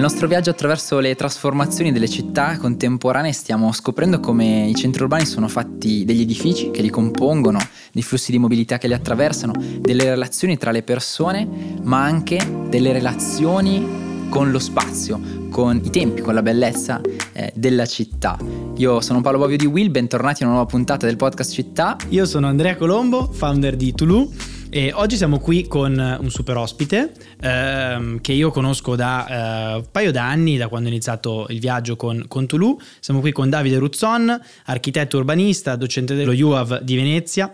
Nel nostro viaggio attraverso le trasformazioni delle città contemporanee stiamo scoprendo come i centri urbani sono fatti degli edifici che li compongono, dei flussi di mobilità che li attraversano, delle relazioni tra le persone, ma anche delle relazioni con lo spazio, con i tempi, con la bellezza eh, della città. Io sono Paolo Bovio di Will, bentornati a una nuova puntata del podcast Città. Io sono Andrea Colombo, founder di Toulouse e oggi siamo qui con un super ospite ehm, che io conosco da eh, un paio d'anni, da quando ho iniziato il viaggio con, con Toulouse. Siamo qui con Davide Ruzzon, architetto urbanista, docente dello UAV di Venezia.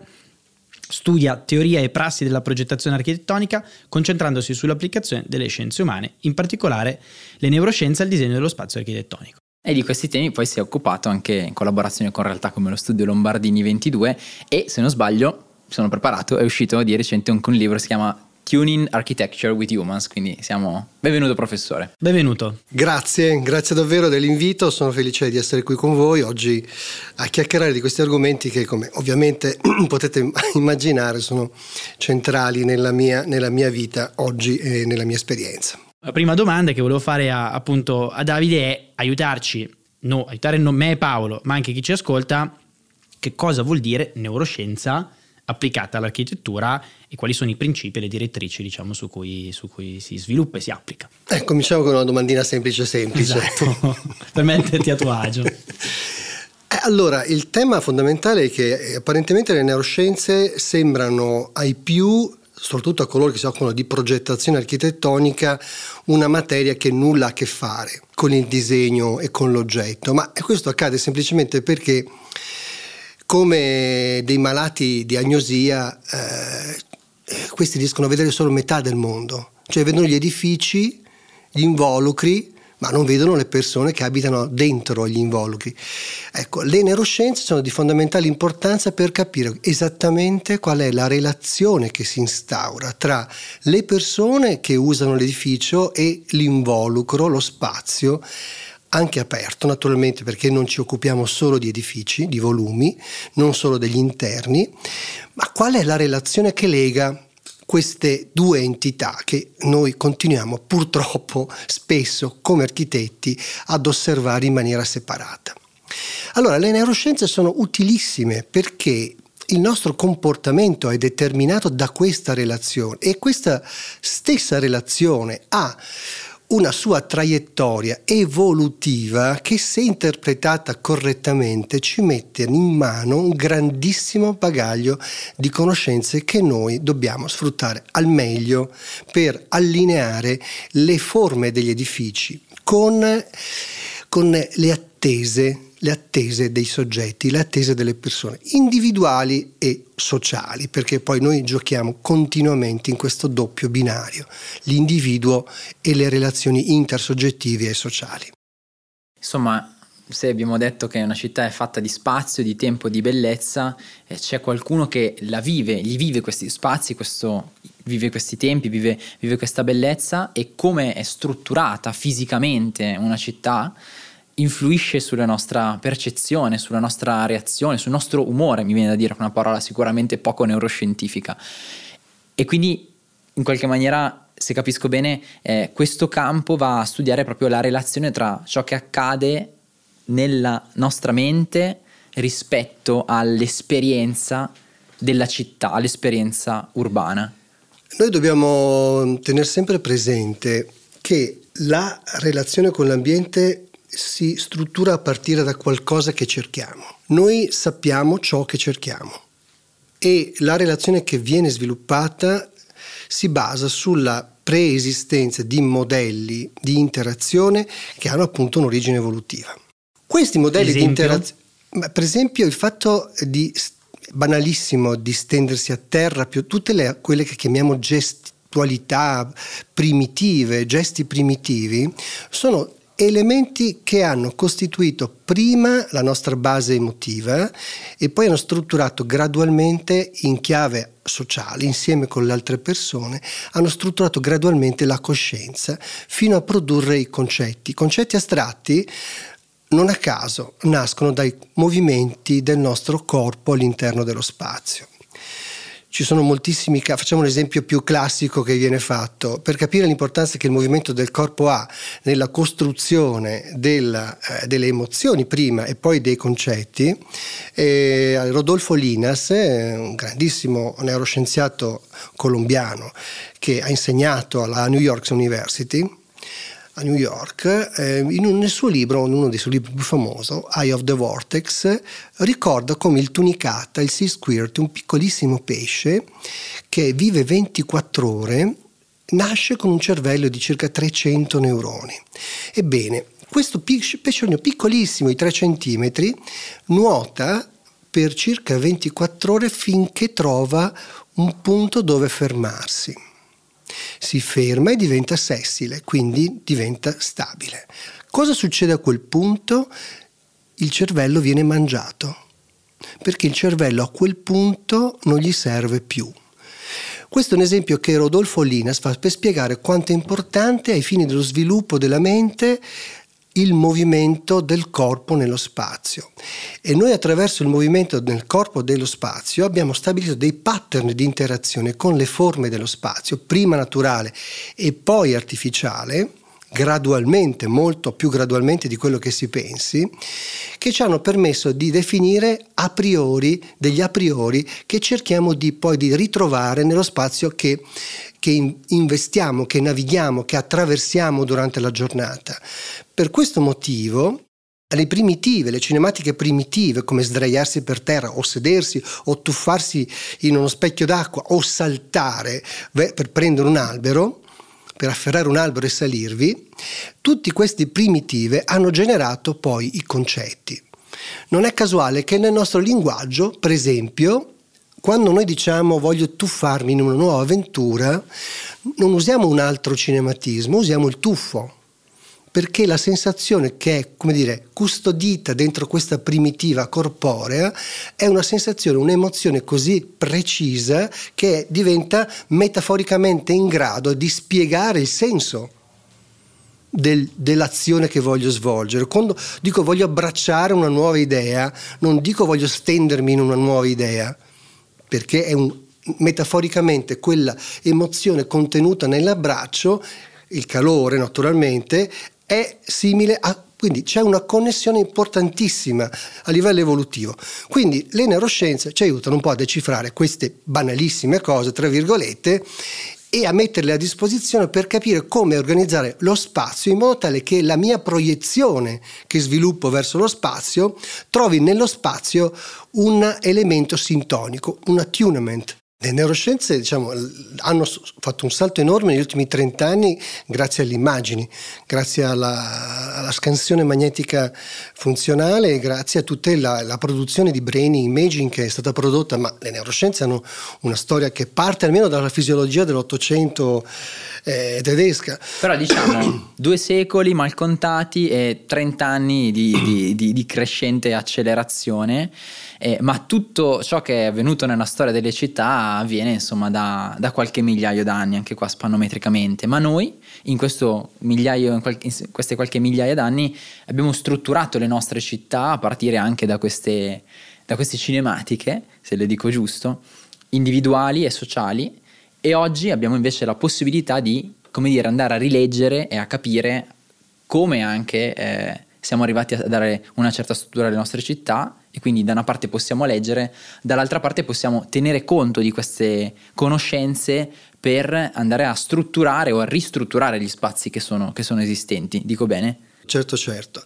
Studia teoria e prassi della progettazione architettonica, concentrandosi sull'applicazione delle scienze umane, in particolare le neuroscienze al disegno dello spazio architettonico. E di questi temi poi si è occupato anche in collaborazione con realtà come lo studio Lombardini 22 e, se non sbaglio, sono preparato, è uscito di recente un, un libro, si chiama Tuning Architecture with Humans, quindi siamo... Benvenuto professore. Benvenuto. Grazie, grazie davvero dell'invito, sono felice di essere qui con voi oggi a chiacchierare di questi argomenti che come ovviamente potete immaginare sono centrali nella mia, nella mia vita oggi e nella mia esperienza. La prima domanda che volevo fare a, appunto a Davide è aiutarci, no, aiutare non me e Paolo, ma anche chi ci ascolta, che cosa vuol dire neuroscienza applicata all'architettura e quali sono i principi e le direttrici diciamo, su, cui, su, cui, si sviluppa e si applica. Eh, cominciamo con una domandina semplice semplice. Esatto, per metterti a tuo agio. Eh, allora, il tema fondamentale è che eh, apparentemente le neuroscienze sembrano ai più soprattutto a coloro che si occupano di progettazione architettonica, una materia che nulla ha a che fare con il disegno e con l'oggetto, ma questo accade semplicemente perché come dei malati di agnosia, eh, questi riescono a vedere solo metà del mondo, cioè vedono gli edifici, gli involucri, ma non vedono le persone che abitano dentro gli involucri. Ecco, le neuroscienze sono di fondamentale importanza per capire esattamente qual è la relazione che si instaura tra le persone che usano l'edificio e l'involucro, lo spazio anche aperto naturalmente perché non ci occupiamo solo di edifici, di volumi, non solo degli interni, ma qual è la relazione che lega queste due entità che noi continuiamo purtroppo spesso come architetti ad osservare in maniera separata. Allora, le neuroscienze sono utilissime perché il nostro comportamento è determinato da questa relazione e questa stessa relazione ha una sua traiettoria evolutiva che se interpretata correttamente ci mette in mano un grandissimo bagaglio di conoscenze che noi dobbiamo sfruttare al meglio per allineare le forme degli edifici con, con le attese le attese dei soggetti, le attese delle persone, individuali e sociali, perché poi noi giochiamo continuamente in questo doppio binario, l'individuo e le relazioni intersoggettive e sociali. Insomma, se abbiamo detto che una città è fatta di spazio, di tempo, di bellezza, eh, c'è qualcuno che la vive, gli vive questi spazi, questo, vive questi tempi, vive, vive questa bellezza e come è strutturata fisicamente una città influisce sulla nostra percezione, sulla nostra reazione, sul nostro umore, mi viene da dire, una parola sicuramente poco neuroscientifica. E quindi, in qualche maniera, se capisco bene, eh, questo campo va a studiare proprio la relazione tra ciò che accade nella nostra mente rispetto all'esperienza della città, all'esperienza urbana. Noi dobbiamo tenere sempre presente che la relazione con l'ambiente si struttura a partire da qualcosa che cerchiamo. Noi sappiamo ciò che cerchiamo e la relazione che viene sviluppata si basa sulla preesistenza di modelli di interazione che hanno appunto un'origine evolutiva. Questi modelli esempio? di interazione, per esempio il fatto di banalissimo di stendersi a terra, più tutte le, quelle che chiamiamo gestualità primitive, gesti primitivi, sono elementi che hanno costituito prima la nostra base emotiva e poi hanno strutturato gradualmente in chiave sociale, insieme con le altre persone, hanno strutturato gradualmente la coscienza fino a produrre i concetti. I concetti astratti non a caso nascono dai movimenti del nostro corpo all'interno dello spazio. Ci sono moltissimi casi, facciamo un esempio più classico che viene fatto, per capire l'importanza che il movimento del corpo ha nella costruzione della, eh, delle emozioni prima e poi dei concetti, eh, Rodolfo Linas, eh, un grandissimo neuroscienziato colombiano che ha insegnato alla New York University, a New York, eh, in un, nel suo libro, in uno dei suoi libri più famosi, Eye of the Vortex, ricorda come il tunicata, il sea squirt, un piccolissimo pesce che vive 24 ore, nasce con un cervello di circa 300 neuroni. Ebbene, questo pesciolino piccolissimo di 3 cm nuota per circa 24 ore finché trova un punto dove fermarsi si ferma e diventa sessile, quindi diventa stabile. Cosa succede a quel punto? Il cervello viene mangiato, perché il cervello a quel punto non gli serve più. Questo è un esempio che Rodolfo Linas fa per spiegare quanto è importante ai fini dello sviluppo della mente il movimento del corpo nello spazio. E noi attraverso il movimento del corpo dello spazio abbiamo stabilito dei pattern di interazione con le forme dello spazio, prima naturale e poi artificiale, gradualmente, molto più gradualmente di quello che si pensi, che ci hanno permesso di definire a priori degli a priori che cerchiamo di poi di ritrovare nello spazio che, che investiamo, che navighiamo, che attraversiamo durante la giornata. Per questo motivo le primitive, le cinematiche primitive come sdraiarsi per terra o sedersi o tuffarsi in uno specchio d'acqua o saltare per prendere un albero, per afferrare un albero e salirvi, tutti questi primitive hanno generato poi i concetti. Non è casuale che nel nostro linguaggio, per esempio, quando noi diciamo voglio tuffarmi in una nuova avventura, non usiamo un altro cinematismo, usiamo il tuffo perché la sensazione che è, come dire, custodita dentro questa primitiva corporea è una sensazione, un'emozione così precisa che diventa metaforicamente in grado di spiegare il senso del, dell'azione che voglio svolgere. Quando dico voglio abbracciare una nuova idea, non dico voglio stendermi in una nuova idea, perché è un, metaforicamente quella emozione contenuta nell'abbraccio, il calore naturalmente, è simile a quindi c'è una connessione importantissima a livello evolutivo. Quindi le neuroscienze ci aiutano un po' a decifrare queste banalissime cose, tra virgolette, e a metterle a disposizione per capire come organizzare lo spazio in modo tale che la mia proiezione che sviluppo verso lo spazio trovi nello spazio un elemento sintonico, un attunement. Le neuroscienze diciamo, hanno fatto un salto enorme negli ultimi 30 anni grazie alle immagini, grazie alla, alla scansione magnetica funzionale e grazie a tutta la, la, produzione di brain imaging che è stata prodotta, ma le neuroscienze hanno una storia che parte almeno dalla fisiologia dell'Ottocento eh, tedesca. Però diciamo due secoli mal contati e 30 anni di, di, di, di crescente accelerazione eh, ma tutto ciò che è avvenuto nella storia delle città avviene insomma da, da qualche migliaio d'anni, anche qua spannometricamente, ma noi in, migliaio, in, qualche, in queste qualche migliaia d'anni abbiamo strutturato le nostre città a partire anche da queste, da queste cinematiche, se le dico giusto, individuali e sociali e oggi abbiamo invece la possibilità di, come dire, andare a rileggere e a capire come anche eh, siamo arrivati a dare una certa struttura alle nostre città e quindi da una parte possiamo leggere, dall'altra parte possiamo tenere conto di queste conoscenze per andare a strutturare o a ristrutturare gli spazi che sono, che sono esistenti. Dico bene? Certo, certo.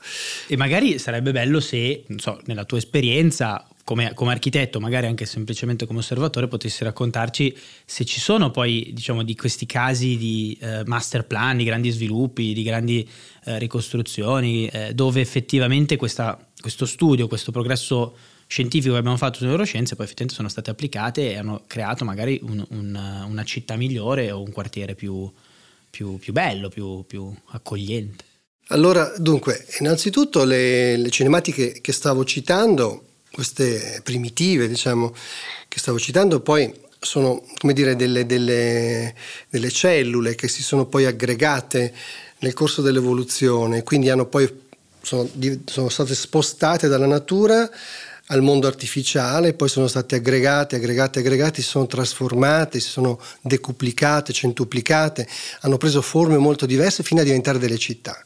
E magari sarebbe bello se, non so, nella tua esperienza come, come, architetto, magari anche semplicemente come osservatore, potessi raccontarci se ci sono poi, diciamo, di questi casi di eh, master plan, di grandi sviluppi, di grandi eh, ricostruzioni, eh, dove effettivamente questa, questo studio, questo progresso scientifico che abbiamo fatto sulle neuroscienze poi effettivamente sono state applicate e hanno creato magari un, un, una città migliore o un quartiere più, più, più bello, più, più accogliente. Allora, dunque, innanzitutto le, le, cinematiche che stavo citando, queste primitive, diciamo, che stavo citando, poi sono, come dire, delle, delle, delle cellule che si sono poi aggregate nel corso dell'evoluzione, quindi hanno poi, sono, sono state spostate dalla natura al mondo artificiale, poi sono state aggregate, aggregate, aggregate, si sono trasformate, si sono decuplicate, centuplicate, hanno preso forme molto diverse fino a diventare delle città.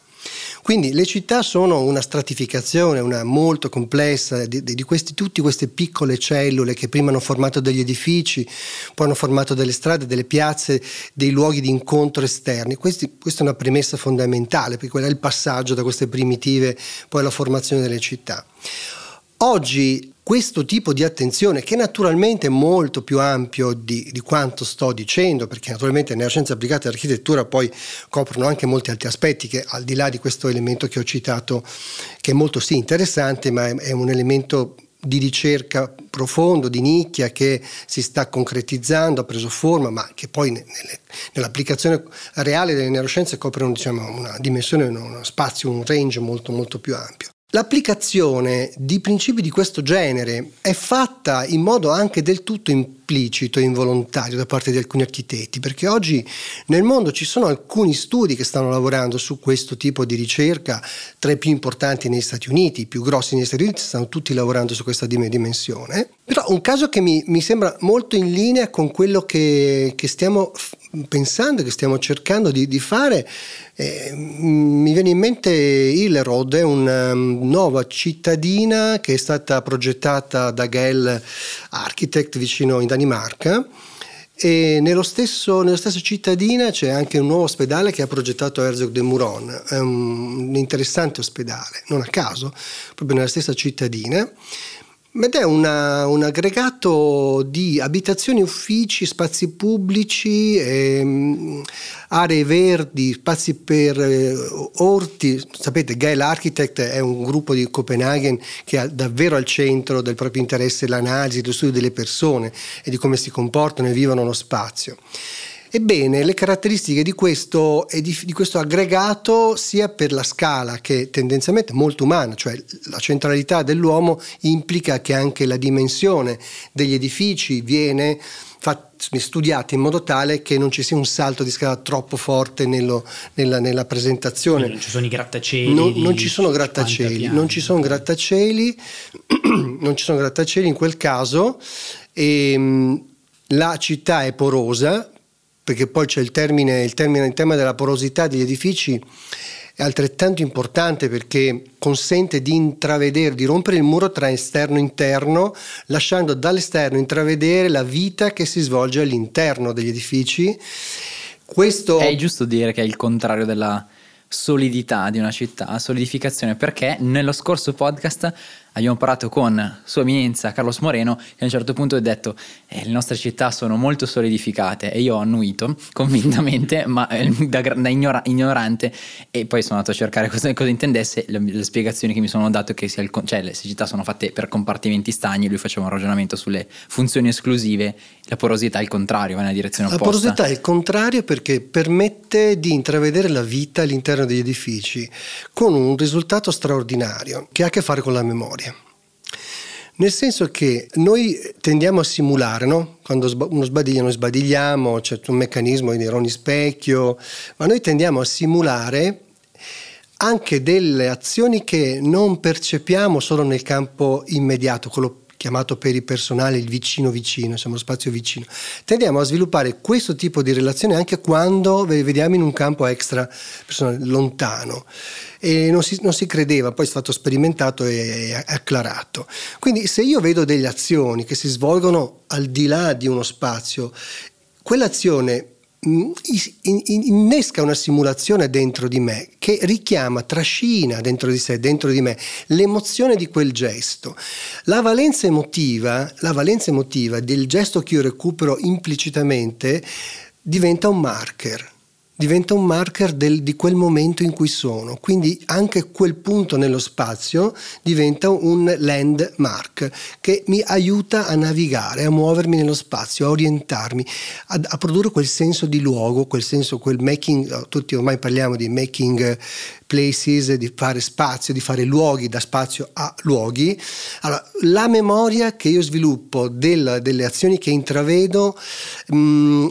Quindi le città sono una stratificazione una molto complessa di, di questi, tutte queste piccole cellule che prima hanno formato degli edifici, poi hanno formato delle strade, delle piazze, dei luoghi di incontro esterni. Questi, questa è una premessa fondamentale, perché quello è il passaggio da queste primitive poi alla formazione delle città. Oggi questo tipo di attenzione, che naturalmente è molto più ampio di, di, quanto sto dicendo, perché naturalmente nella scienza applicata all'architettura poi coprono anche molti altri aspetti che al di là di questo elemento che ho citato, che è molto sì interessante, ma è, è un elemento di ricerca profondo, di nicchia che si sta concretizzando, ha preso forma, ma che poi nelle, nell'applicazione reale delle neuroscienze coprono diciamo, una dimensione, uno spazio, un range molto molto più ampio. L'applicazione di principi di questo genere è fatta in modo anche del tutto implicito e involontario da parte di alcuni architetti, perché oggi nel mondo ci sono alcuni studi che stanno lavorando su questo tipo di ricerca, tra i più importanti negli Stati Uniti, i più grossi negli Stati Uniti, stanno tutti lavorando su questa dimensione. Però un caso che mi, mi sembra molto in linea con quello che, che stiamo pensando, che stiamo cercando di, di fare, eh, mi viene in mente Hillerod, è una nuova cittadina che è stata progettata da Gell Architect vicino in Danimarca. E nello stesso, nella stessa cittadina c'è anche un nuovo ospedale che ha progettato Herzog de Mouron, un interessante ospedale, non a caso, proprio nella stessa cittadina ed è una, un aggregato di abitazioni, uffici, spazi pubblici, ehm, aree verdi, spazi per eh, orti. Sapete, Gael Architect è un gruppo di Copenaghen che ha davvero al centro del proprio interesse l'analisi, lo studio delle persone e di come si comportano e vivono lo spazio. Ebbene, le caratteristiche di questo, di, questo, aggregato, sia per la scala che è tendenzialmente molto umana, cioè la centralità dell'uomo implica che anche la dimensione degli edifici viene studiata in modo tale che non ci sia un salto di scala troppo forte nello, nella, nella, presentazione. non ci sono i grattacieli. Non, non ci sono grattacieli, non ci sono grattacieli, non ci sono grattacieli in quel caso. E, ehm, la città è porosa, perché poi c'è il termine, il termine, il tema della porosità degli edifici è altrettanto importante perché consente di intravedere, di rompere il muro tra esterno e interno, lasciando dall'esterno intravedere la vita che si svolge all'interno degli edifici. Questo... È giusto dire che è il contrario della solidità di una città, solidificazione, perché nello scorso podcast abbiamo parlato con Sua Eminenza Carlos Moreno che a un certo punto ha detto eh, le nostre città sono molto solidificate e io ho annuito convintamente ma eh, da, da ignora, ignorante e poi sono andato a cercare cosa, cosa intendesse. Le, le, spiegazioni che mi sono dato che il, cioè, le città sono fatte per compartimenti stagni lui faceva un ragionamento sulle funzioni esclusive la porosità è il contrario va nella direzione opposta la porosità è il contrario perché permette di intravedere la vita all'interno degli edifici con un risultato straordinario che ha a che fare con la memoria nel senso che noi tendiamo a simulare, no? quando uno sbadiglia, noi sbadigliamo, c'è un meccanismo di neuroni specchio, ma noi tendiamo a simulare anche delle azioni che non percepiamo solo nel campo immediato, quello chiamato per i personali il vicino vicino, siamo lo spazio vicino. Tendiamo a sviluppare questo tipo di relazione anche quando vediamo in un campo extra personale, lontano. E non si, non si credeva, poi è stato sperimentato e acclarato. Quindi se io vedo delle azioni che si svolgono al di là di uno spazio, quell'azione innesca una simulazione dentro di me che richiama, trascina dentro di sé, dentro di me, l'emozione di quel gesto. La valenza emotiva, la valenza emotiva del gesto che io recupero implicitamente diventa un marker diventa un marker del, di quel momento in cui sono, quindi anche quel punto nello spazio diventa un landmark che mi aiuta a navigare, a muovermi nello spazio, a orientarmi, a, a produrre quel senso di luogo, quel senso, quel making, oh, tutti ormai parliamo di making places, di fare spazio, di fare luoghi da spazio a luoghi. Allora, la memoria che io sviluppo del, delle azioni che intravedo mh, mm,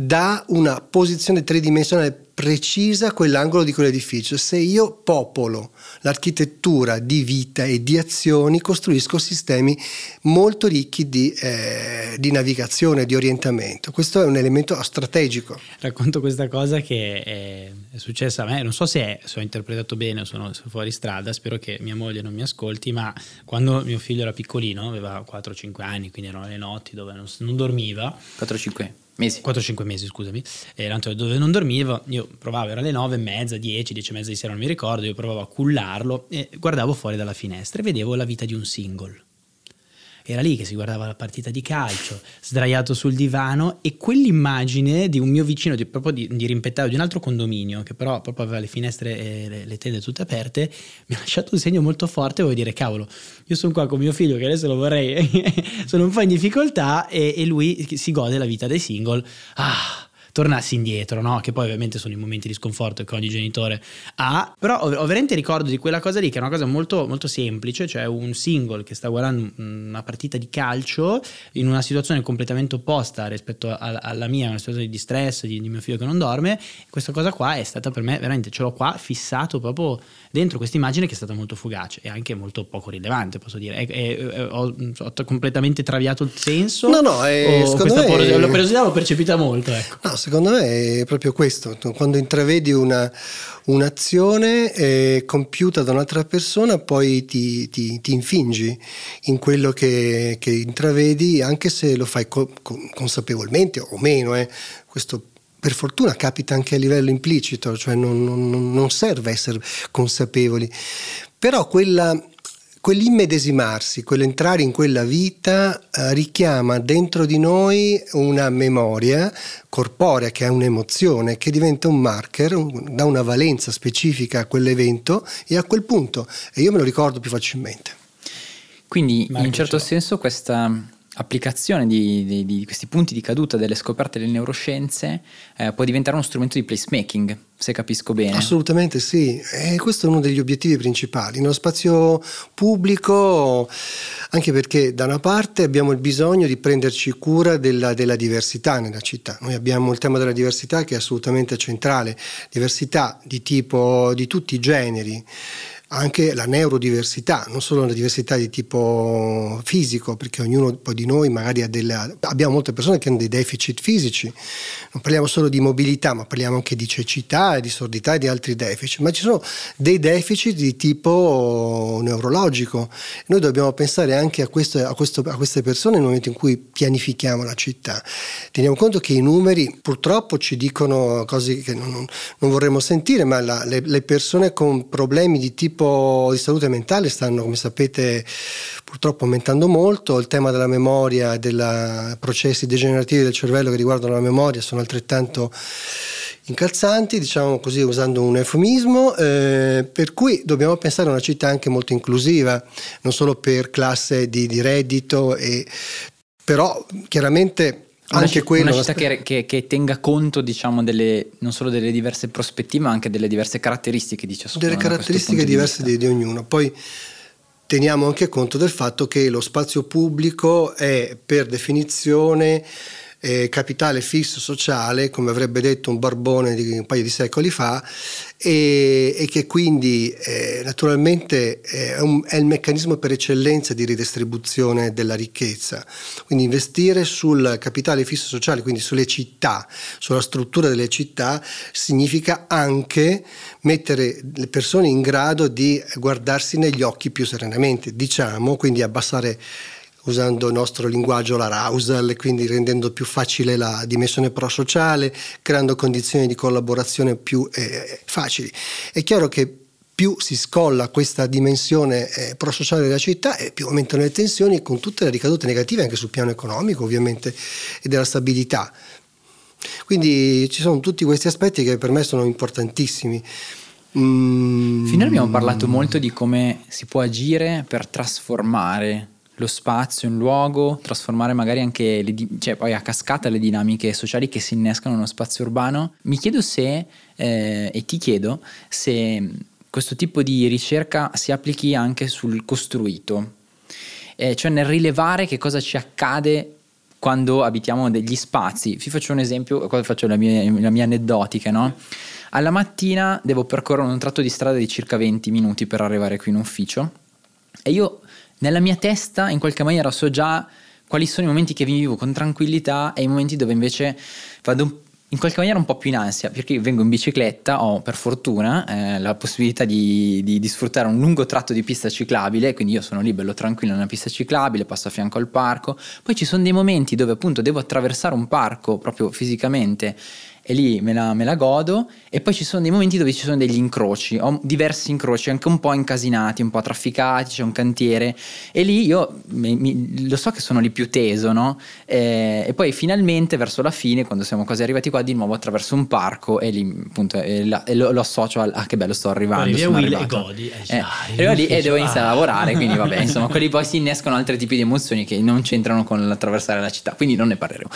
dà una posizione tridimensionale precisa quell'angolo di quell'edificio. Se io popolo l'architettura di vita e di azioni, costruisco sistemi molto ricchi di, eh, di navigazione, di orientamento. Questo è un elemento strategico. Racconto questa cosa che è, è successa a me, non so se, è, se, ho interpretato bene o sono fuori strada, spero che mia moglie non mi ascolti, ma quando mio figlio era piccolino, aveva 4-5 anni, quindi erano le notti dove non, non dormiva. 4-5 Mesi. 4-5 mesi, scusami. Erano dove non dormivo, io provavo, era le 9 e mezza, 10, 10 e mezza di sera, non mi ricordo, io provavo a cullarlo e guardavo fuori dalla finestra e vedevo la vita di un single era lì che si guardava la partita di calcio, sdraiato sul divano e quell'immagine di un mio vicino, di, proprio di, di rimpettaio di un altro condominio, che però proprio aveva le finestre e le, le tende tutte aperte, mi ha lasciato un segno molto forte, voglio dire, cavolo, io sono qua con mio figlio che adesso lo vorrei, sono un po' in difficoltà e, e lui si gode la vita dei single. Ah! Tornassi indietro, no? che poi ovviamente sono i momenti di sconforto che ogni genitore ha, però ho, veramente ricordo di quella cosa lì che è una cosa molto, molto semplice, cioè un single che sta guardando una partita di calcio in una situazione completamente opposta rispetto a, alla mia, una situazione di stress di, di mio figlio che non dorme, questa cosa qua è stata per me veramente, ce l'ho qua fissato proprio dentro questa immagine che è stata molto fugace e anche molto poco rilevante, posso dire. È, è, è, ho, ho, completamente traviato il senso. No, no, è, questa me, la curiosità l'ho percepita molto. Ecco. No, secondo me è proprio questo. Quando intravedi una, un'azione eh, compiuta da un'altra persona, poi ti, ti, ti infingi in quello che, che, intravedi, anche se lo fai co- consapevolmente o meno. Eh. Questo per fortuna capita anche a livello implicito, cioè non, non, non serve essere consapevoli, però quella, quell'immedesimarsi, quell'entrare in quella vita eh, richiama dentro di noi una memoria corporea che è un'emozione, che diventa un marker, un, dà una valenza specifica a quell'evento e a quel punto, e io me lo ricordo più facilmente. Quindi in un certo senso questa applicazione di, di, di, questi punti di caduta delle scoperte delle neuroscienze eh, può diventare uno strumento di placemaking, se capisco bene. Assolutamente sì, e questo è uno degli obiettivi principali. Nello spazio pubblico, anche perché da una parte abbiamo il bisogno di prenderci cura della, della diversità nella città. Noi abbiamo il tema della diversità che è assolutamente centrale, diversità di tipo di tutti i generi anche la neurodiversità, non solo la diversità di tipo fisico, perché ognuno poi di noi magari ha delle... abbiamo molte persone che hanno dei deficit fisici, non parliamo solo di mobilità, ma parliamo anche di cecità, di sordità e di altri deficit, ma ci sono dei deficit di tipo neurologico. Noi dobbiamo pensare anche a, questo, a, questo, a queste persone nel momento in cui pianifichiamo la città. Teniamo conto che i numeri purtroppo ci dicono cose che non, non vorremmo sentire, ma la, le, le persone con problemi di tipo tipo di salute mentale stanno, come sapete, purtroppo aumentando molto. Il tema della memoria e dei processi degenerativi del cervello che riguardano la memoria sono altrettanto incalzanti, diciamo così usando un eufemismo, eh, per cui dobbiamo pensare a una città anche molto inclusiva, non solo per classe di, di reddito, e, però chiaramente una anche quello, una città che, che, che, tenga conto diciamo delle, non solo delle diverse prospettive ma anche delle diverse caratteristiche di ciascuno delle caratteristiche diverse di, di, ognuno. Poi teniamo anche conto del fatto che lo spazio pubblico è per definizione eh, capitale fisso sociale, come avrebbe detto un barbone di un paio di secoli fa, e, e che quindi eh, naturalmente è, un, è, il meccanismo per eccellenza di ridistribuzione della ricchezza. Quindi investire sul capitale fisso sociale, quindi sulle città, sulla struttura delle città, significa anche mettere le persone in grado di guardarsi negli occhi più serenamente, diciamo, quindi abbassare usando il nostro linguaggio l'arousal, quindi rendendo più facile la dimensione prosociale, creando condizioni di collaborazione più eh, facili. È chiaro che più si scolla questa dimensione eh, prosociale della città e più aumentano le tensioni con tutte le ricadute negative anche sul piano economico ovviamente e della stabilità. Quindi ci sono tutti questi aspetti che per me sono importantissimi. Mm. Finora abbiamo parlato molto di come si può agire per trasformare lo spazio, un luogo, trasformare magari anche le, cioè poi a cascata le dinamiche sociali che si innescano nello spazio urbano. Mi chiedo se, eh, e ti chiedo, se questo tipo di ricerca si applichi anche sul costruito, eh, cioè nel rilevare che cosa ci accade quando abitiamo degli spazi. Vi faccio un esempio, faccio la mia, la mia aneddotica, no? Alla mattina devo percorrere un tratto di strada di circa 20 minuti per arrivare qui in ufficio e io nella mia testa in qualche maniera so già quali sono i momenti che vivo con tranquillità e i momenti dove invece vado in qualche maniera un po' più in ansia perché vengo in bicicletta, ho per fortuna eh, la possibilità di, di, di, sfruttare un lungo tratto di pista ciclabile, quindi io sono lì bello tranquillo nella pista ciclabile, passo a fianco al parco, poi ci sono dei momenti dove appunto devo attraversare un parco proprio fisicamente e lì me la, me la, godo e poi ci sono dei momenti dove ci sono degli incroci, ho diversi incroci anche un po' incasinati, un po' trafficati, c'è un cantiere e lì io mi, mi, lo so che sono lì più teso, no? E, e, poi finalmente verso la fine, quando siamo quasi arrivati qua, di nuovo attraverso un parco e lì appunto e la, e lo, lo, associo al ah che bello sto arrivando. Arrivi a Will e godi. Eh, eh, arrivo lì e devo iniziare a lavorare, quindi vabbè, insomma, quelli poi si innescono altri tipi di emozioni che non c'entrano con l'attraversare la città, quindi non ne parleremo.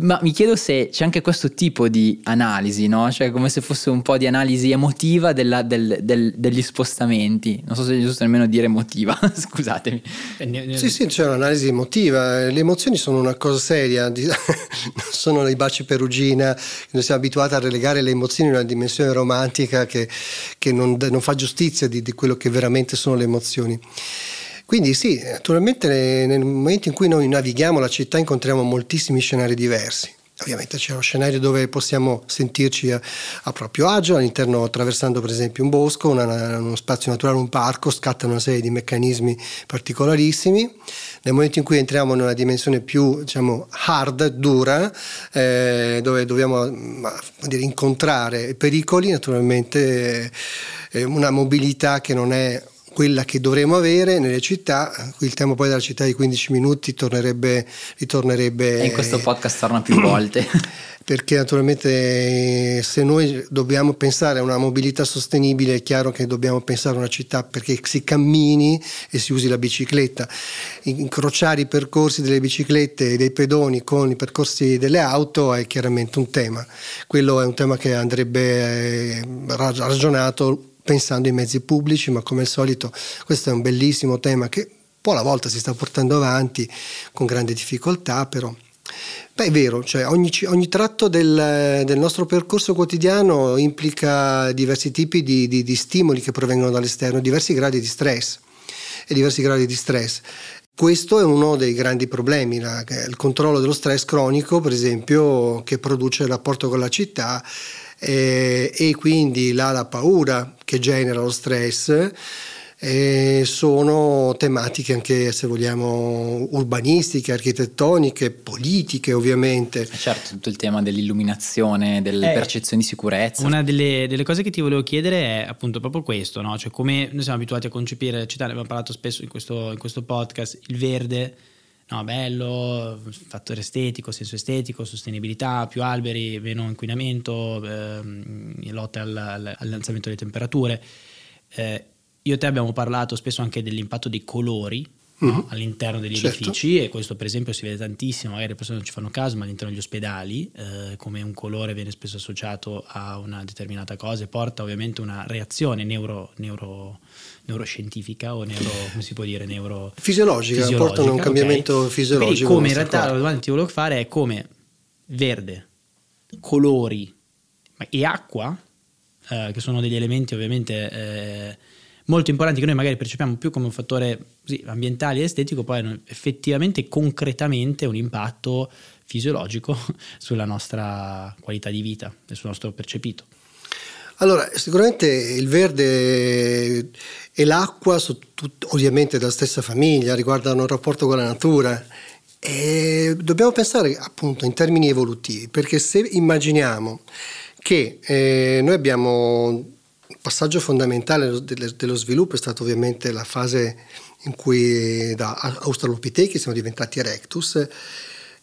Ma mi chiedo se c'è anche questo tipo di analisi, no? Cioè come se fosse un po' di analisi emotiva della, del, del, degli spostamenti. Non so se è giusto nemmeno dire emotiva, scusatemi. Eh, sì, sì, c'è un'analisi emotiva. Le emozioni sono una cosa seria, non sono i baci perugina. Noi siamo abituati a relegare le emozioni in una dimensione romantica che, che non, non, fa giustizia di, di quello che veramente sono le emozioni. Quindi sì, naturalmente nel momento in cui noi navighiamo la città incontriamo moltissimi scenari diversi. Ovviamente c'è lo scenario dove possiamo sentirci a, a proprio agio, all'interno attraversando per esempio un bosco, una, uno spazio naturale, un parco, scattano una serie di meccanismi particolarissimi. Nel momento in cui entriamo in una dimensione più diciamo, hard, dura, eh, dove dobbiamo dire, incontrare pericoli, naturalmente eh, una mobilità che non è quella che dovremmo avere nelle città, il tema poi della città di 15 minuti tornerebbe, ritornerebbe... E in questo podcast torna più volte. perché naturalmente se noi dobbiamo pensare a una mobilità sostenibile è chiaro che dobbiamo pensare a una città perché si cammini e si usi la bicicletta. Incrociare i percorsi delle biciclette e dei pedoni con i percorsi delle auto è chiaramente un tema. Quello è un tema che andrebbe eh, ragionato pensando ai mezzi pubblici, ma come al solito questo è un bellissimo tema che un po' alla volta si sta portando avanti con grande difficoltà, però Beh, è vero, cioè ogni, ogni tratto del, del, nostro percorso quotidiano implica diversi tipi di, di, di, stimoli che provengono dall'esterno, diversi gradi di stress e diversi gradi di stress. Questo è uno dei grandi problemi, la, il controllo dello stress cronico, per esempio, che produce il rapporto con la città eh, e quindi là la paura che genera lo stress. Eh, sono tematiche anche se vogliamo urbanistiche, architettoniche, politiche ovviamente. Eh, certo, tutto il tema dell'illuminazione, delle eh, percezioni di sicurezza. Una delle, delle, cose che ti volevo chiedere è appunto proprio questo, no? cioè come noi siamo abituati a concepire la città, ne abbiamo parlato spesso in questo, in questo podcast, il verde no, bello, fattore estetico, senso estetico, sostenibilità, più alberi, meno inquinamento, ehm, lotta al, al, all'innalzamento delle temperature. Eh, io e te abbiamo parlato spesso anche dell'impatto dei colori mm-hmm. all'interno degli certo. edifici e questo per esempio si vede tantissimo, magari le persone non ci fanno caso, ma all'interno degli ospedali, eh, come un colore viene spesso associato a una determinata cosa e porta ovviamente una reazione neuro, neuro neuroscientifica o neuro, come si può dire, neuro... Fisiologica, fisiologica portano un cambiamento okay. fisiologico. Quindi come in realtà la domanda che ti volevo fare è come verde, colori e acqua, eh, che sono degli elementi ovviamente eh, molto importanti che noi magari percepiamo più come un fattore così, ambientale e estetico, poi hanno effettivamente, concretamente un impatto fisiologico sulla nostra qualità di vita e sul nostro percepito. Allora, sicuramente il verde e l'acqua sono tut- ovviamente della stessa famiglia, riguardano il rapporto con la natura. E dobbiamo pensare appunto in termini evolutivi, perché se immaginiamo che eh, noi abbiamo passaggio fondamentale dello, sviluppo è stato ovviamente la fase in cui da Australopitechi siamo diventati Erectus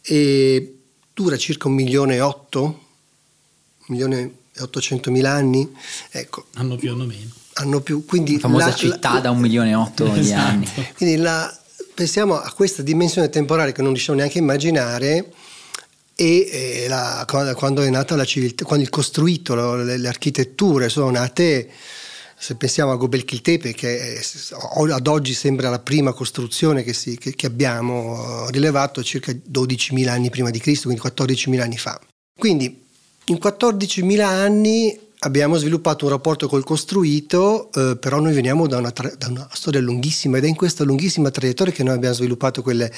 e dura circa un milione e otto, un milione 800.000 anni, ecco. Hanno più o meno. Hanno più, quindi la famosa la, città la, da un milione e otto esatto. di anni. Quindi la, pensiamo a questa dimensione temporale che non riusciamo neanche a immaginare e eh, la, quando è nata la civiltà, quando il costruito, le, le architetture sono nate se pensiamo a Gobekli Tepe, che ad oggi sembra la prima costruzione che, si, che, che abbiamo rilevato circa 12.000 anni prima di Cristo, quindi 14.000 anni fa. Quindi in 14.000 anni abbiamo sviluppato un rapporto col costruito, eh, però noi veniamo da una, tra- da una, storia lunghissima ed è in questa lunghissima traiettoria che noi abbiamo sviluppato quelle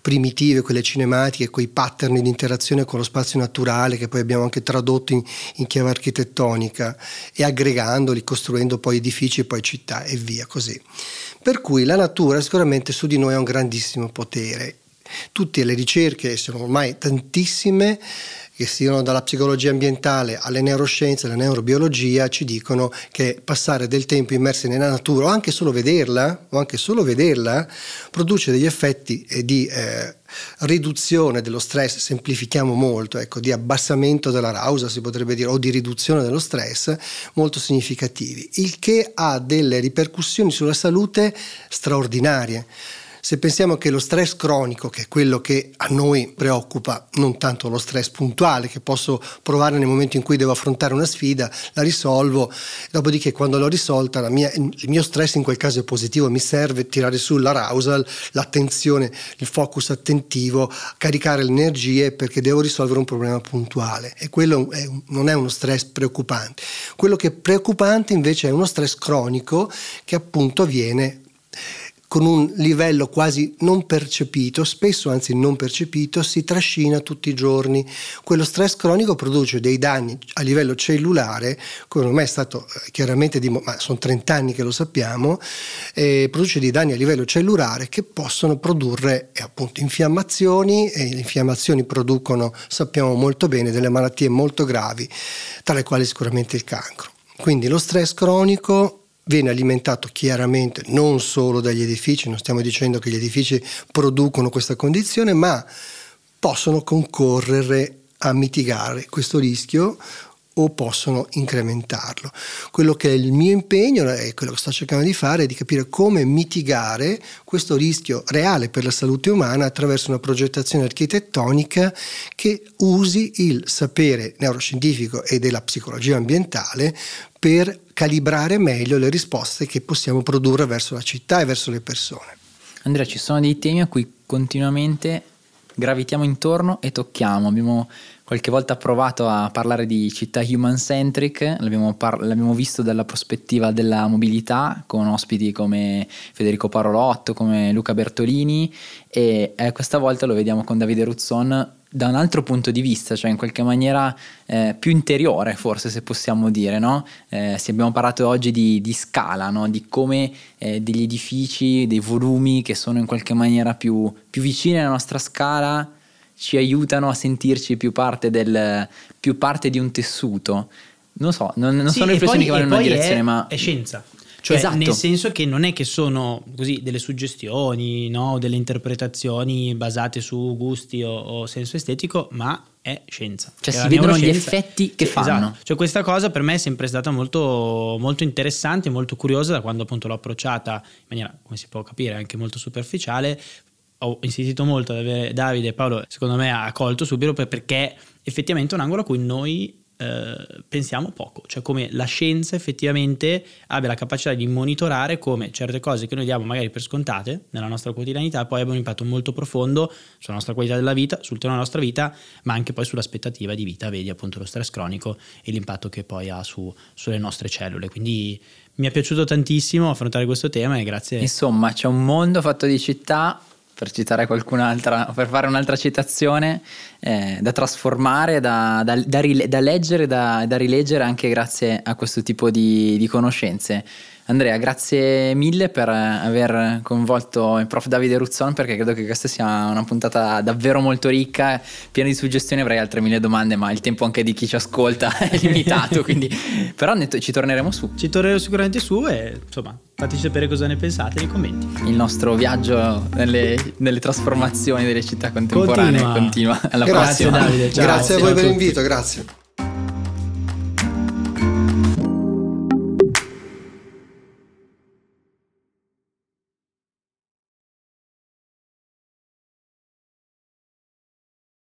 primitive, quelle cinematiche, quei pattern di interazione con lo spazio naturale che poi abbiamo anche tradotto in, in chiave architettonica e aggregandoli, costruendo poi edifici e poi città e via così. Per cui la natura sicuramente su di noi ha un grandissimo potere. Tutte le ricerche, sono ormai tantissime, che siano dalla psicologia ambientale alle neuroscienze, alla neurobiologia, ci dicono che passare del tempo immersi nella natura o anche solo vederla, anche solo vederla produce degli effetti di eh, riduzione dello stress, semplifichiamo molto, ecco, di abbassamento della rausa si potrebbe dire, o di riduzione dello stress molto significativi, il che ha delle ripercussioni sulla salute straordinarie. Se pensiamo che lo stress cronico, che è quello che a noi preoccupa, non tanto lo stress puntuale che posso provare nel momento in cui devo affrontare una sfida, la risolvo, dopodiché quando l'ho risolta mia, il mio stress in quel caso è positivo, mi serve tirare su l'arousal, l'attenzione, il focus attentivo, caricare le energie perché devo risolvere un problema puntuale e quello è, non è uno stress preoccupante. Quello che è preoccupante invece è uno stress cronico che appunto viene con un livello quasi non percepito, spesso anzi non percepito, si trascina tutti i giorni. Quello stress cronico produce dei danni a livello cellulare, come ormai è stato eh, chiaramente dimostrato, ma sono 30 anni che lo sappiamo, eh, produce dei danni a livello cellulare che possono produrre eh, appunto infiammazioni e le infiammazioni producono, sappiamo molto bene, delle malattie molto gravi, tra le quali sicuramente il cancro. Quindi lo stress cronico viene alimentato chiaramente non solo dagli edifici, non stiamo dicendo che gli edifici producono questa condizione, ma possono concorrere a mitigare questo rischio o possono incrementarlo. Quello che è il mio impegno e quello che sto cercando di fare è di capire come mitigare questo rischio reale per la salute umana attraverso una progettazione architettonica che usi il sapere neuroscientifico e della psicologia ambientale per calibrare meglio le risposte che possiamo produrre verso la città e verso le persone. Andrea, ci sono dei temi a cui continuamente gravitiamo intorno e tocchiamo. Abbiamo qualche volta provato a parlare di città human centric, l'abbiamo, par- l'abbiamo, visto dalla prospettiva della mobilità con ospiti come Federico Parolotto, come Luca Bertolini e eh, questa volta lo vediamo con Davide Ruzzon da un altro punto di vista, cioè in qualche maniera eh, più interiore forse se possiamo dire, no? Eh, se abbiamo parlato oggi di, di scala, no? di come eh, degli edifici, dei volumi che sono in qualche maniera più, più vicini alla nostra scala ci aiutano a sentirci più parte, del, più parte di un tessuto. Non so, non, non sì, sono riflessioni che vanno in una direzione, è, ma... È scienza. Cioè, esatto. nel senso che non è che sono così delle suggestioni, no? delle interpretazioni basate su gusti o, o senso estetico, ma è scienza. Cioè, si vedono gli effetti che sì, fanno. Esatto. Cioè, questa cosa per me è sempre stata molto, molto interessante, molto curiosa da quando appunto l'ho approcciata in maniera, come si può capire, anche molto superficiale, ho insistito molto ad avere Davide e Paolo, secondo me ha colto subito perché effettivamente è un angolo a cui noi eh, pensiamo poco, cioè come la scienza effettivamente abbia la capacità di monitorare come certe cose che noi diamo magari per scontate nella nostra quotidianità poi abbiano un impatto molto profondo sulla nostra qualità della vita, sul tema della nostra vita, ma anche poi sull'aspettativa di vita, vedi appunto lo stress cronico e l'impatto che poi ha su, sulle nostre cellule. Quindi mi è piaciuto tantissimo affrontare questo tema e grazie. Insomma, c'è un mondo fatto di città per citare qualcun'altra, per fare un'altra citazione, eh, da trasformare, da, da, da, rile- da leggere, da, rileggere anche grazie a questo tipo di, di conoscenze. Andrea, grazie mille per aver coinvolto il prof Davide Ruzzon perché credo che questa sia una puntata davvero molto ricca, piena di suggestioni, avrei altre mille domande, ma il tempo anche di chi ci ascolta è limitato, quindi però ci torneremo su. Ci torneremo sicuramente su e insomma fateci sapere cosa ne pensate nei commenti. Il nostro viaggio nelle, nelle trasformazioni delle città contemporanee continua. continua. Alla grazie, prossima. Davide, ciao. Grazie a voi per l'invito, grazie.